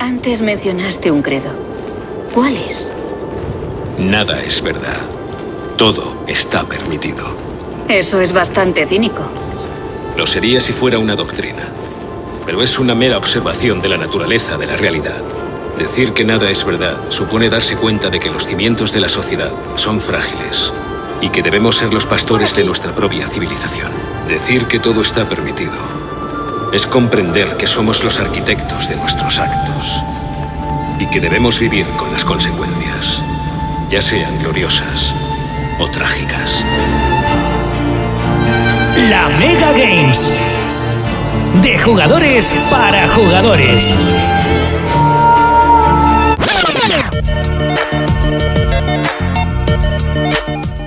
Antes mencionaste un credo. ¿Cuál es? Nada es verdad. Todo está permitido. Eso es bastante cínico. Lo sería si fuera una doctrina. Pero es una mera observación de la naturaleza de la realidad. Decir que nada es verdad supone darse cuenta de que los cimientos de la sociedad son frágiles y que debemos ser los pastores de nuestra propia civilización. Decir que todo está permitido es comprender que somos los arquitectos de nuestros actos y que debemos vivir con las consecuencias, ya sean gloriosas o trágicas. La Mega Games. De jugadores para jugadores.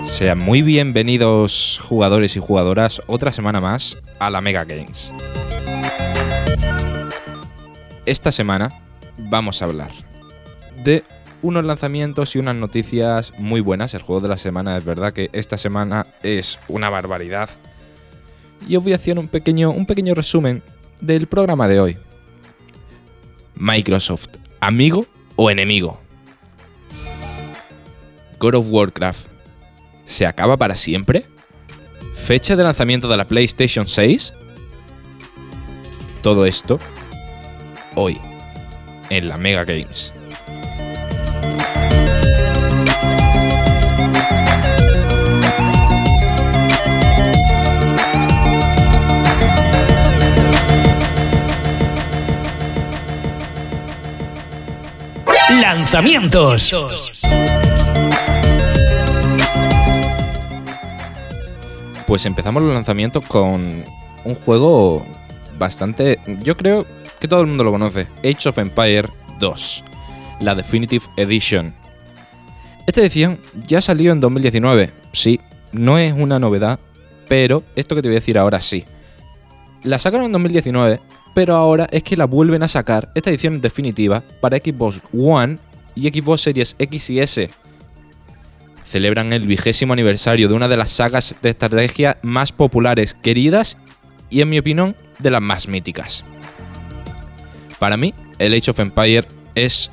Sean muy bienvenidos jugadores y jugadoras otra semana más a la Mega Games. Esta semana vamos a hablar de unos lanzamientos y unas noticias muy buenas. El juego de la semana es verdad que esta semana es una barbaridad. Y os voy a hacer un pequeño, un pequeño resumen del programa de hoy. Microsoft, amigo o enemigo. God of Warcraft, ¿se acaba para siempre? ¿Fecha de lanzamiento de la PlayStation 6? Todo esto hoy en la Mega Games. Lanzamientos. Pues empezamos los lanzamientos con un juego bastante, yo creo que todo el mundo lo conoce, Age of Empire 2, la Definitive Edition. Esta edición ya salió en 2019, sí, no es una novedad, pero esto que te voy a decir ahora sí. La sacaron en 2019, pero ahora es que la vuelven a sacar, esta edición definitiva, para Xbox One y Xbox Series X y S. Celebran el vigésimo aniversario de una de las sagas de estrategia más populares, queridas y, en mi opinión, de las más míticas. Para mí, el Age of Empire es.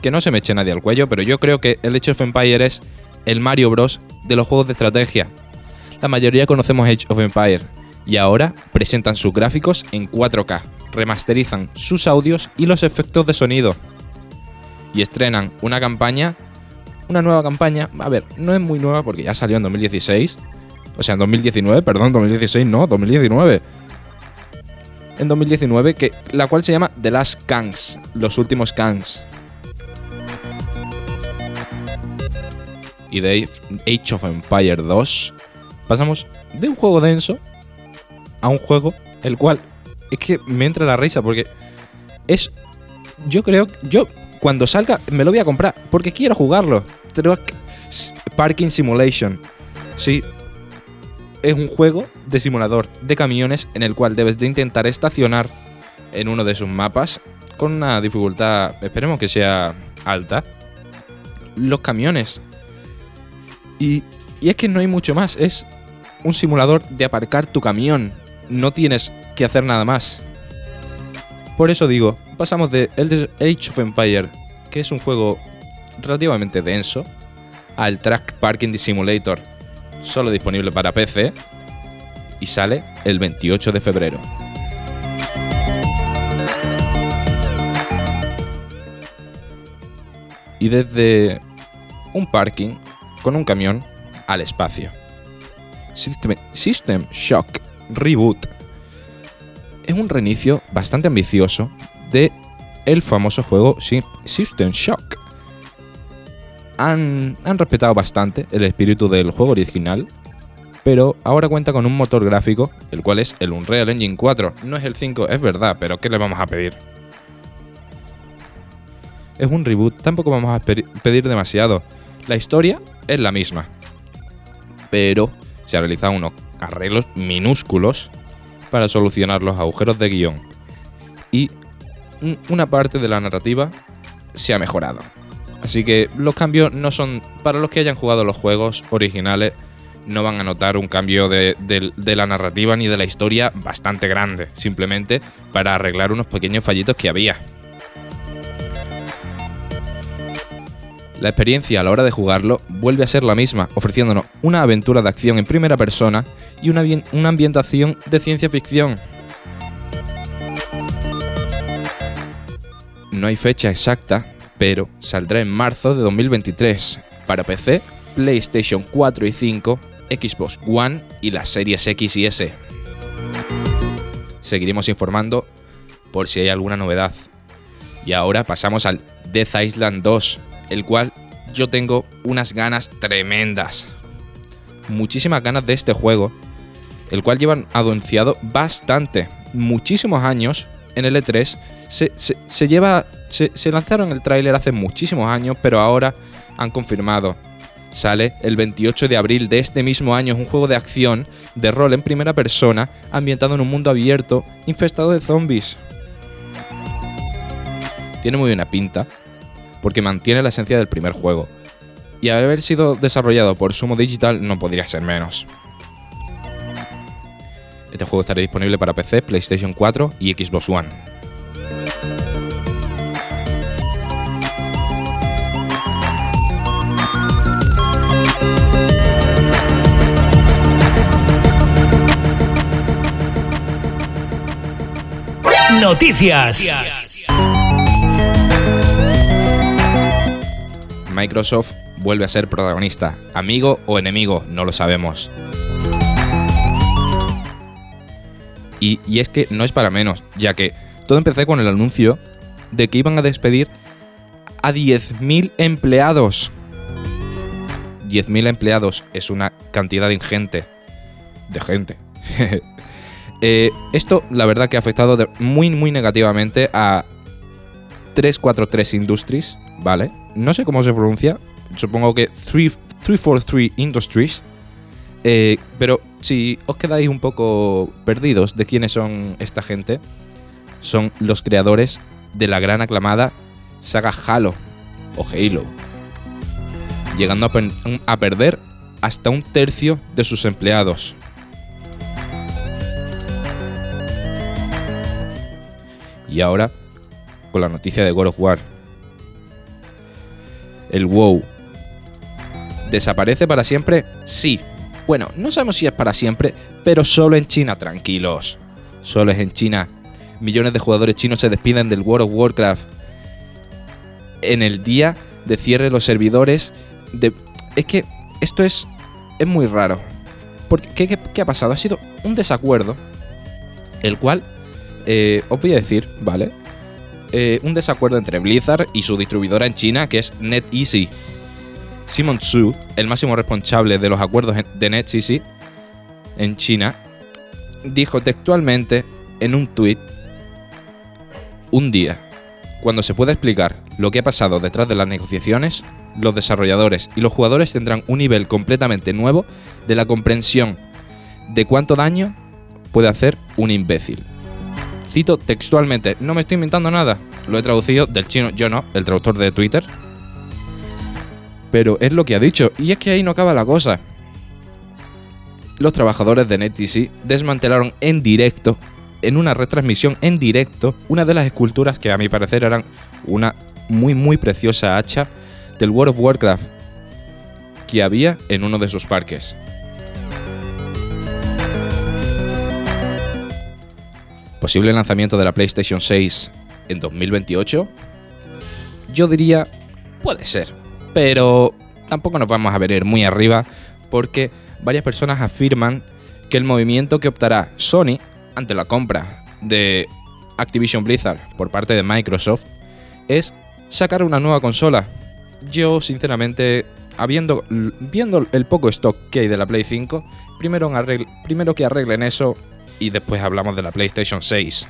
Que no se me eche nadie al cuello, pero yo creo que el Age of Empire es el Mario Bros. de los juegos de estrategia. La mayoría conocemos Age of Empire, y ahora presentan sus gráficos en 4K, remasterizan sus audios y los efectos de sonido. Y estrenan una campaña, una nueva campaña, a ver, no es muy nueva porque ya salió en 2016, o sea, en 2019, perdón, 2016 no, 2019. En 2019, que, la cual se llama The Last Kangs, los últimos Kangs. Y de Age of Empire 2 pasamos de un juego denso a un juego el cual es que me entra la risa porque es yo creo yo cuando salga me lo voy a comprar porque quiero jugarlo Parking Simulation sí es un juego de simulador de camiones en el cual debes de intentar estacionar en uno de sus mapas con una dificultad esperemos que sea alta los camiones y, y es que no hay mucho más es un simulador de aparcar tu camión no tienes que hacer nada más. Por eso digo, pasamos de Age of Empire, que es un juego relativamente denso, al Track Parking Simulator, solo disponible para PC, y sale el 28 de febrero. Y desde un parking con un camión al espacio. System, System Shock Reboot. Es un reinicio bastante ambicioso de el famoso juego System Shock. Han, han, respetado bastante el espíritu del juego original, pero ahora cuenta con un motor gráfico, el cual es el Unreal Engine 4. No es el 5, es verdad, pero ¿qué le vamos a pedir? Es un reboot, tampoco vamos a pedir demasiado. La historia es la misma, pero se ha realizado unos arreglos minúsculos para solucionar los agujeros de guion. Y una parte de la narrativa se ha mejorado. Así que los cambios no son. Para los que hayan jugado los juegos originales, no van a notar un cambio de, de, la narrativa ni de la historia bastante grande. Simplemente para arreglar unos pequeños fallitos que había. La experiencia a la hora de jugarlo vuelve a ser la misma, ofreciéndonos una aventura de acción en primera persona y una, una ambientación de ciencia ficción. No hay fecha exacta, pero saldrá en marzo de 2023 para PC, PlayStation 4 y 5, Xbox One y las series X y S. Seguiremos informando por si hay alguna novedad. Y ahora pasamos al Death Island 2, el cual yo tengo unas ganas tremendas. Muchísimas ganas de este juego, el cual llevan anunciado bastante, muchísimos años en el E3. Se, lleva, se, lanzaron el tráiler hace muchísimos años, pero ahora han confirmado. Sale el 28 de abril de este mismo año, es un juego de acción, de rol en primera persona, ambientado en un mundo abierto, infestado de zombies. Tiene muy buena pinta, porque mantiene la esencia del primer juego. Y al haber sido desarrollado por Sumo Digital no podría ser menos. Este juego estará disponible para PC, PlayStation 4 y Xbox One. Noticias. Microsoft vuelve a ser protagonista. Amigo o enemigo, no lo sabemos. Y, es que no es para menos, ya que todo empezó con el anuncio de que iban a despedir a 10.000 empleados. 10.000 empleados es una cantidad ingente de gente. Eh, esto, la verdad, que ha afectado muy, muy negativamente a 343 Industries, ¿vale? No sé cómo se pronuncia, supongo que 343 Industries. Eh, pero si os quedáis un poco perdidos de quiénes son esta gente, son los creadores de la gran aclamada saga Halo o Halo, llegando a, a perder hasta un tercio de sus empleados. Y ahora, con la noticia de God of War, el WoW. ¿Desaparece para siempre? Sí. Bueno, no sabemos si es para siempre, pero solo en China, tranquilos. Solo es en China. Millones de jugadores chinos se despiden del World of Warcraft. En el día de cierre de los servidores. De... Es que esto es, es muy raro. Porque, ¿qué, qué, ha pasado? Ha sido un desacuerdo. El cual, eh, os voy a decir, ¿vale? Eh, un desacuerdo entre Blizzard y su distribuidora en China, que es NetEasy. Simon Tsu, el máximo responsable de los acuerdos de NetEasy en China, dijo textualmente en un tuit, un día, cuando se pueda explicar lo que ha pasado detrás de las negociaciones, los desarrolladores y los jugadores tendrán un nivel completamente nuevo de la comprensión de cuánto daño puede hacer un imbécil. Cito textualmente, no me estoy inventando nada. Lo he traducido del chino, yo no, el traductor de Twitter. Pero es lo que ha dicho, y es que ahí no acaba la cosa. Los trabajadores de NetEasy desmantelaron en directo, en una retransmisión en directo, una de las esculturas que a mi parecer eran una muy muy preciosa hacha del World of Warcraft que había en uno de sus parques. Posible lanzamiento de la PlayStation 6 en 2028? Yo diría, puede ser, pero tampoco nos vamos a ver muy arriba porque varias personas afirman que el movimiento que optará Sony ante la compra de Activision Blizzard por parte de Microsoft es sacar una nueva consola. Yo, sinceramente, habiendo, viendo el poco stock que hay de la Play 5, primero, primero que arreglen eso, y después hablamos de la PlayStation 6.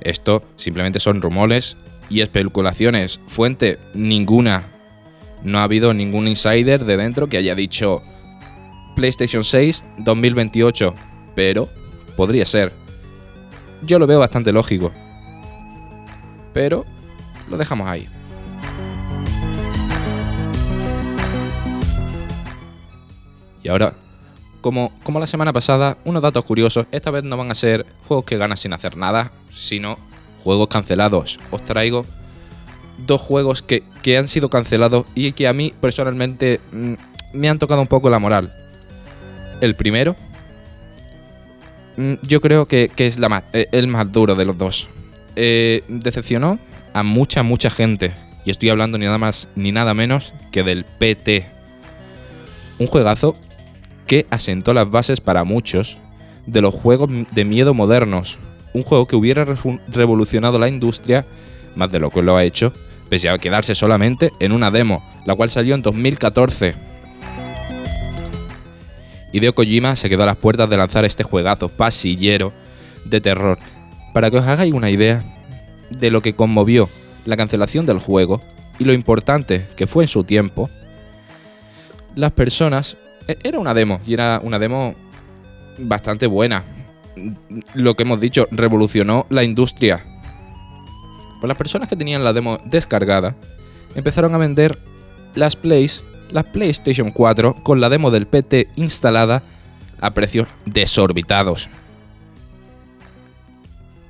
Esto simplemente son rumores y especulaciones. Fuente ninguna. No ha habido ningún insider de dentro que haya dicho PlayStation 6 2028. Pero podría ser. Yo lo veo bastante lógico. Pero lo dejamos ahí. Y ahora como, la semana pasada, unos datos curiosos. Esta vez no van a ser juegos que ganas sin hacer nada, sino juegos cancelados. Os traigo dos juegos que, que han sido cancelados y que a mí personalmente mm, me han tocado un poco la moral. El primero, mm, yo creo que, que es eh, el más duro de los dos. Eh, decepcionó a mucha, mucha gente. Y estoy hablando ni nada más ni nada menos que del PT. Un juegazo que asentó las bases para muchos de los juegos de miedo modernos. Un juego que hubiera revolucionado la industria más de lo que lo ha hecho, pese a quedarse solamente en una demo, la cual salió en 2014. Hideo Kojima se quedó a las puertas de lanzar este juegazo pasillero de terror. Para que os hagáis una idea de lo que conmovió la cancelación del juego y lo importante que fue en su tiempo, las personas... e- Era una demo y era una demo bastante buena. Lo que hemos dicho, revolucionó la industria. Pues las personas que tenían la demo descargada empezaron a vender las Plays, las PlayStation 4 con la demo del PT instalada a precios desorbitados.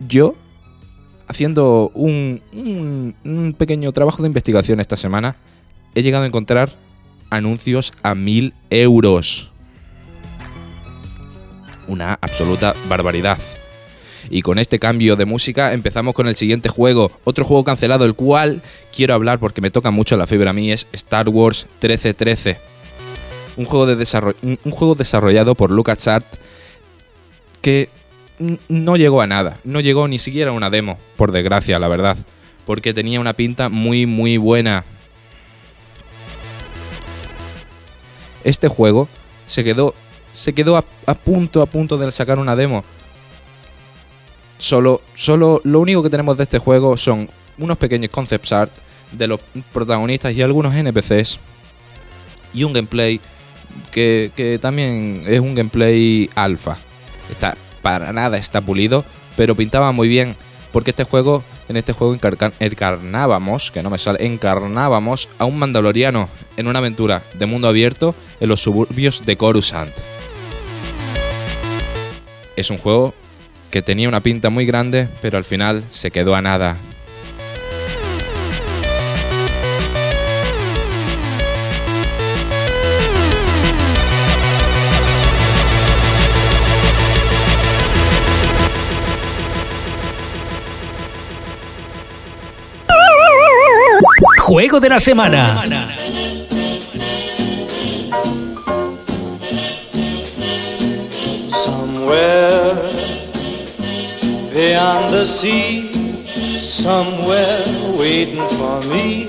Yo, haciendo un- un pequeño trabajo de investigación esta semana, he llegado a encontrar anuncios a 1000 euros. Una absoluta barbaridad. Y con este cambio de música empezamos con el siguiente juego, otro juego cancelado, el cual quiero hablar porque me toca mucho la fibra a mí, es Star Wars 1313. Un juego, de un- juego desarrollado por LucasArts que no llegó a nada, no llegó ni siquiera a una demo, por desgracia, la verdad, porque tenía una pinta muy muy buena. Este juego se quedó se quedó a, a punto a punto de sacar una demo. Solo solo lo único que tenemos de este juego son unos pequeños concept art de los protagonistas y algunos NPCs y un gameplay que, que también es un gameplay alfa. Está para nada está pulido, pero pintaba muy bien porque este juego en este juego encarnábamos, que no me sale, encarnábamos a un mandaloriano en una aventura de mundo abierto en los suburbios de Coruscant. Es un juego que tenía una pinta muy grande, pero al final se quedó a nada. Juego de la semana. Somewhere beyond the sea, somewhere waiting for me.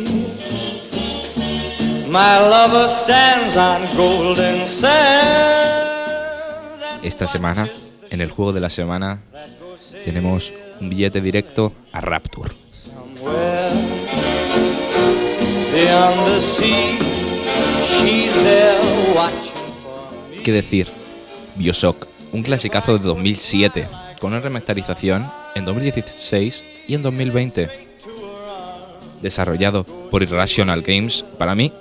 My lover stands on golden sand. Esta semana, en el juego de la semana, tenemos un billete directo a Rapture. Somewhere ¿Qué decir? Bioshock, un clasicazo de 2007, con una remasterización en 2016 y en 2020. Desarrollado por Irrational Games, para mí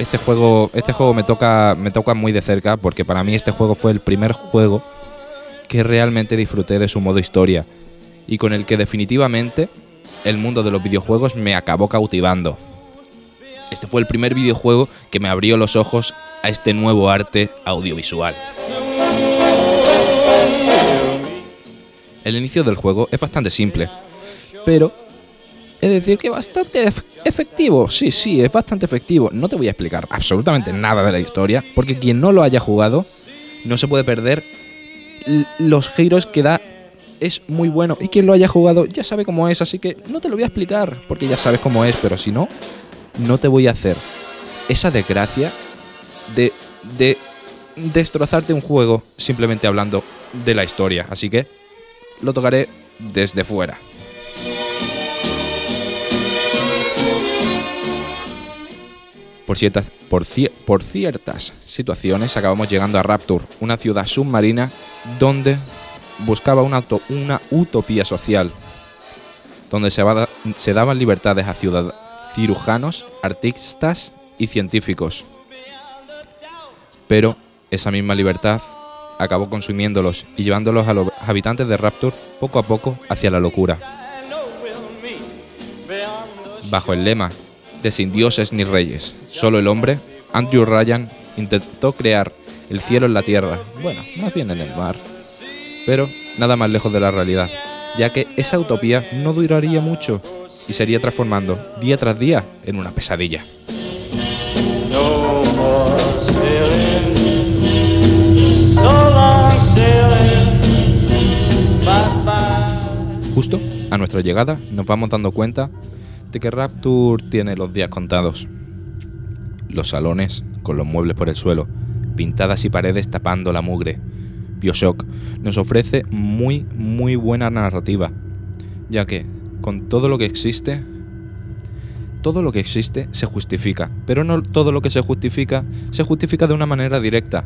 este juego, este juego me toca, me toca muy de cerca porque para mí este juego fue el primer juego que realmente disfruté de su modo historia y con el que definitivamente el mundo de los videojuegos me acabó cautivando. Este fue el primer videojuego que me abrió los ojos a este nuevo arte audiovisual. El inicio del juego es bastante simple, pero es decir que bastante ef- efectivo. Sí, sí, es bastante efectivo. No te voy a explicar absolutamente nada de la historia, porque quien no lo haya jugado no se puede perder los giros que da. Es muy bueno. Y quien lo haya jugado ya sabe cómo es, así que no te lo voy a explicar, porque ya sabes cómo es, pero si no, no te voy a hacer esa desgracia de, de destrozarte un juego simplemente hablando de la historia. Así que lo tocaré desde fuera. Por ciertas, por, por ciertas situaciones acabamos llegando a Rapture, una ciudad submarina donde buscaba una, una utopía social, donde se, se daban libertades a ciudad- cirujanos, artistas y científicos. Pero esa misma libertad acabó consumiéndolos y llevándolos a los habitantes de Rapture poco a poco hacia la locura. Bajo el lema de sin dioses ni reyes, solo el hombre, Andrew Ryan intentó crear el cielo en la tierra, bueno, más bien en el mar, pero nada más lejos de la realidad, ya que esa utopía no duraría mucho y sería transformando día tras día en una pesadilla. Justo a nuestra llegada nos vamos dando cuenta de que Rapture tiene los días contados. Los salones, con los muebles por el suelo, pintadas y paredes tapando la mugre. Bioshock nos ofrece muy, muy buena narrativa, ya que con todo lo que existe, todo lo que existe se justifica, pero no todo lo que se justifica se justifica de una manera directa.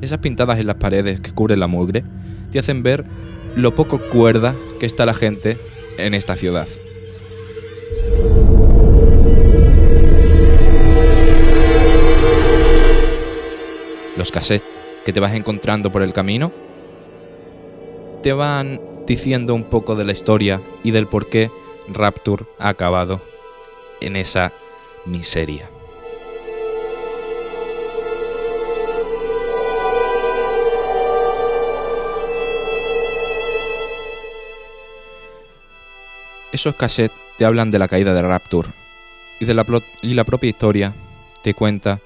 Esas pintadas en las paredes que cubren la mugre te hacen ver lo poco cuerda que está la gente en esta ciudad. Los cassettes que te vas encontrando por el camino te van diciendo un poco de la historia y del por qué Rapture ha acabado en esa miseria. Esos cassettes te hablan de la caída de Rapture y, de la, la propia historia te cuenta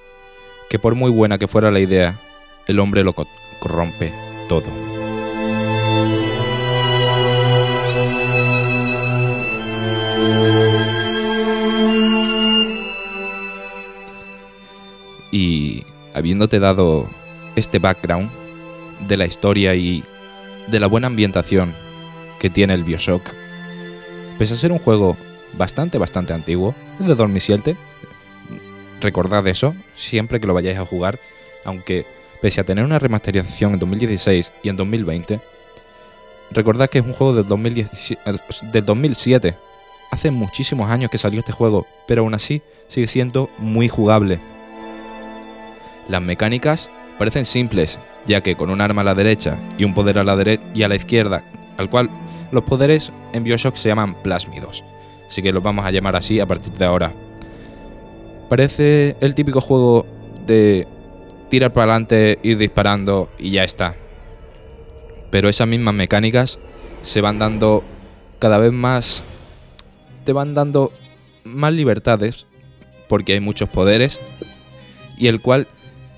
que por muy buena que fuera la idea, el hombre lo co- corrompe todo. Y habiéndote dado este background de la historia y de la buena ambientación que tiene el Bioshock, pese a ser un juego bastante, bastante antiguo, es de 2007, recordad eso siempre que lo vayáis a jugar, aunque pese a tener una remasterización en 2016 y en 2020, recordad que es un juego del, 2017 del 2007. Hace muchísimos años que salió este juego, pero aún así sigue siendo muy jugable. Las mecánicas parecen simples, ya que con un arma a la derecha y un poder a la derecha y a la izquierda, al cual los poderes en Bioshock se llaman plásmidos, así que los vamos a llamar así a partir de ahora. Parece el típico juego de tirar para adelante, ir disparando y ya está. Pero esas mismas mecánicas se van dando cada vez más... te van dando más libertades, porque hay muchos poderes, y el cual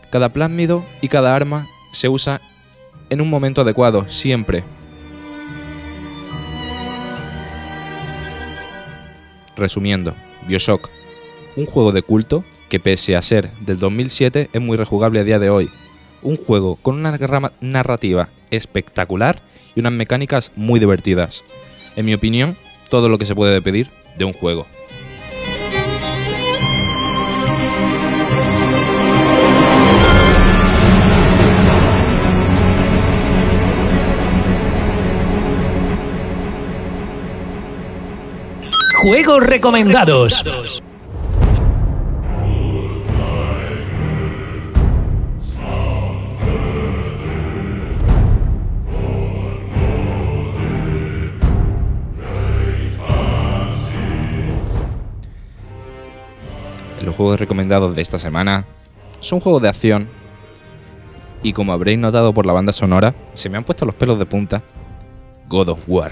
cada plásmido y cada arma se usa en un momento adecuado, siempre. Resumiendo, Bioshock, un juego de culto que pese a ser del 2007 es muy rejugable a día de hoy. Un juego con una narrativa espectacular y unas mecánicas muy divertidas. En mi opinión, todo lo que se puede pedir de un juego. Juegos recomendados. Los juegos recomendados de esta semana son juegos de acción. Y como habréis notado por la banda sonora, se me han puesto los pelos de punta. God of War.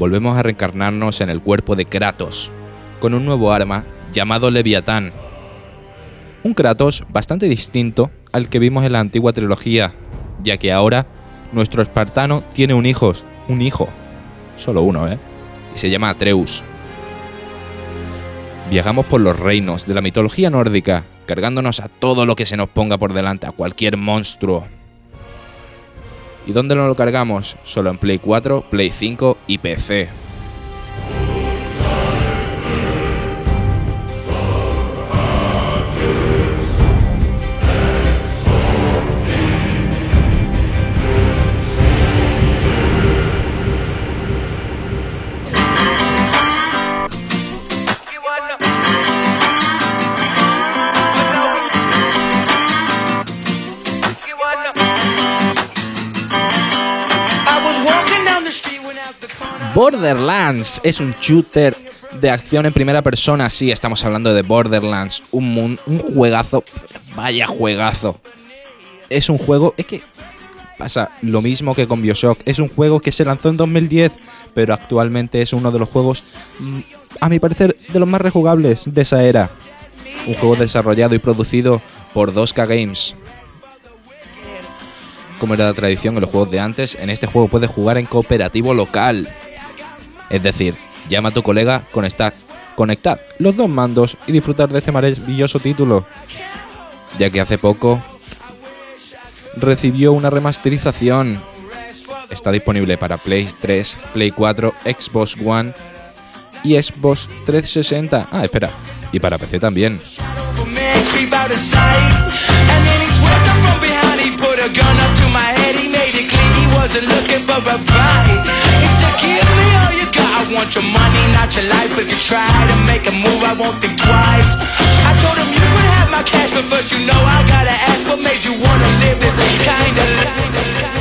Volvemos a reencarnarnos en el cuerpo de Kratos, con un nuevo arma llamado Leviatán. Un Kratos bastante distinto al que vimos en la antigua trilogía, ya que ahora nuestro espartano tiene un hijo, un hijo, solo uno, ¿eh? y se llama Atreus. Viajamos por los reinos de la mitología nórdica, cargándonos a todo lo que se nos ponga por delante, a cualquier monstruo. ¿Y dónde nos lo cargamos? Solo en Play 4, Play 5 y PC. Borderlands es un shooter de acción en primera persona. Sí, estamos hablando de Borderlands, un, un juegazo, vaya juegazo. Es un juego, es que pasa lo mismo que con Bioshock. Es un juego que se lanzó en 2010, pero actualmente es uno de los juegos, mm, a mi parecer, de los más rejugables de esa era. Un juego desarrollado y producido por 2K Games. Como era la tradición en los juegos de antes, en este juego puedes jugar en cooperativo local. Es decir, llama a tu colega, conectad, conectad los dos mandos y disfrutar de este maravilloso título. Ya que hace poco recibió una remasterización. Está disponible para Play 3, Play 4, Xbox One y Xbox 360. Ah, espera. Y para PC también. want your money, not your life. If you try to make a move, I won't think twice. I told him you could have my cash But first you know I gotta ask What made you wanna live this kind of life?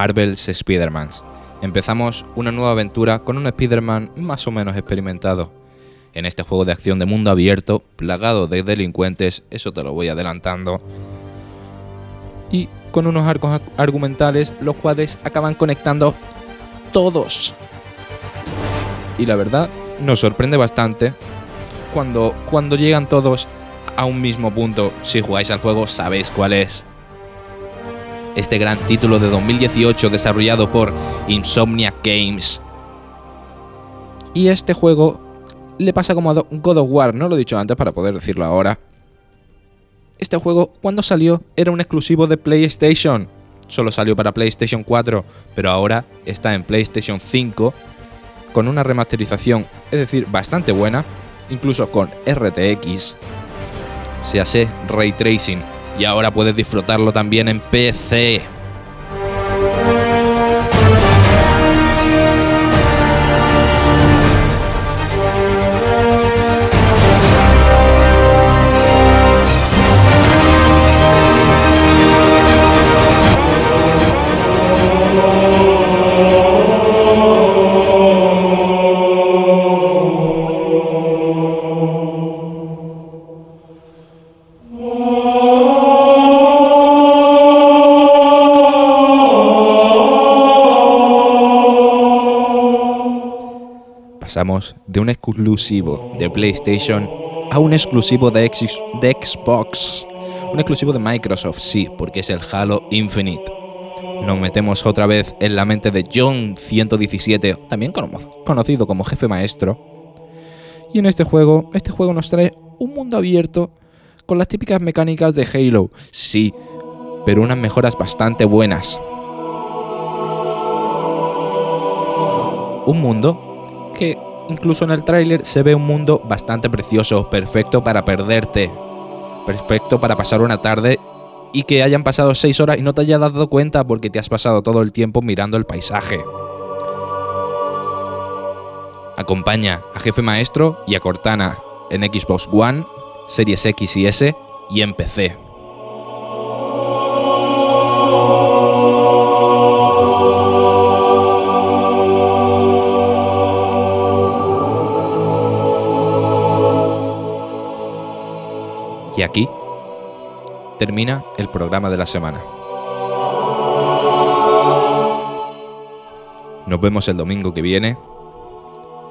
Marvel's Spider-Man. Empezamos una nueva aventura con un Spider-Man más o menos experimentado. En este juego de acción de mundo abierto, plagado de delincuentes, eso te lo voy adelantando. Y con unos arcos ar- argumentales, los cuales acaban conectando todos. Y la verdad, nos sorprende bastante cuando, cuando llegan todos a un mismo punto. Si jugáis al juego, sabéis cuál es este gran título de 2018 desarrollado por Insomniac Games. Y este juego le pasa como a God of War, no lo he dicho antes para poder decirlo ahora. Este juego, cuando salió, era un exclusivo de PlayStation. Solo salió para PlayStation 4, pero ahora está en PlayStation 5 con una remasterización, es decir, bastante buena, incluso con RTX, se hace ray tracing y ahora puedes disfrutarlo también en PC. De un exclusivo de PlayStation a un exclusivo de, de Xbox. Un exclusivo de Microsoft, sí, porque es el Halo Infinite. Nos metemos otra vez en la mente de John 117, también cono- conocido como jefe maestro. Y en este juego, este juego nos trae un mundo abierto con las típicas mecánicas de Halo, sí, pero unas mejoras bastante buenas. Un mundo incluso en el tráiler se ve un mundo bastante precioso, perfecto para perderte, perfecto para pasar una tarde y que hayan pasado 6 horas y no te hayas dado cuenta porque te has pasado todo el tiempo mirando el paisaje. Acompaña a Jefe Maestro y a Cortana en Xbox One, Series X y S y en PC. Y aquí termina el programa de la semana. Nos vemos el domingo que viene.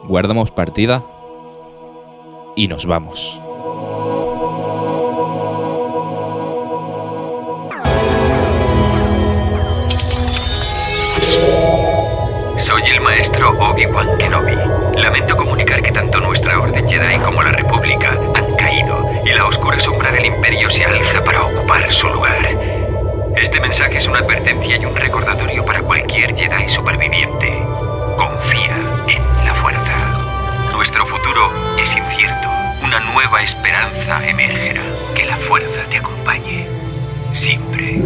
Guardamos partida y nos vamos. Soy el maestro Obi-Wan Kenobi. Lamento comunicar que tanto nuestra Orden Jedi como la República han y la oscura sombra del Imperio se alza para ocupar su lugar. Este mensaje es una advertencia y un recordatorio para cualquier Jedi superviviente. Confía en la fuerza. Nuestro futuro es incierto. Una nueva esperanza emergerá. Que la fuerza te acompañe. Siempre.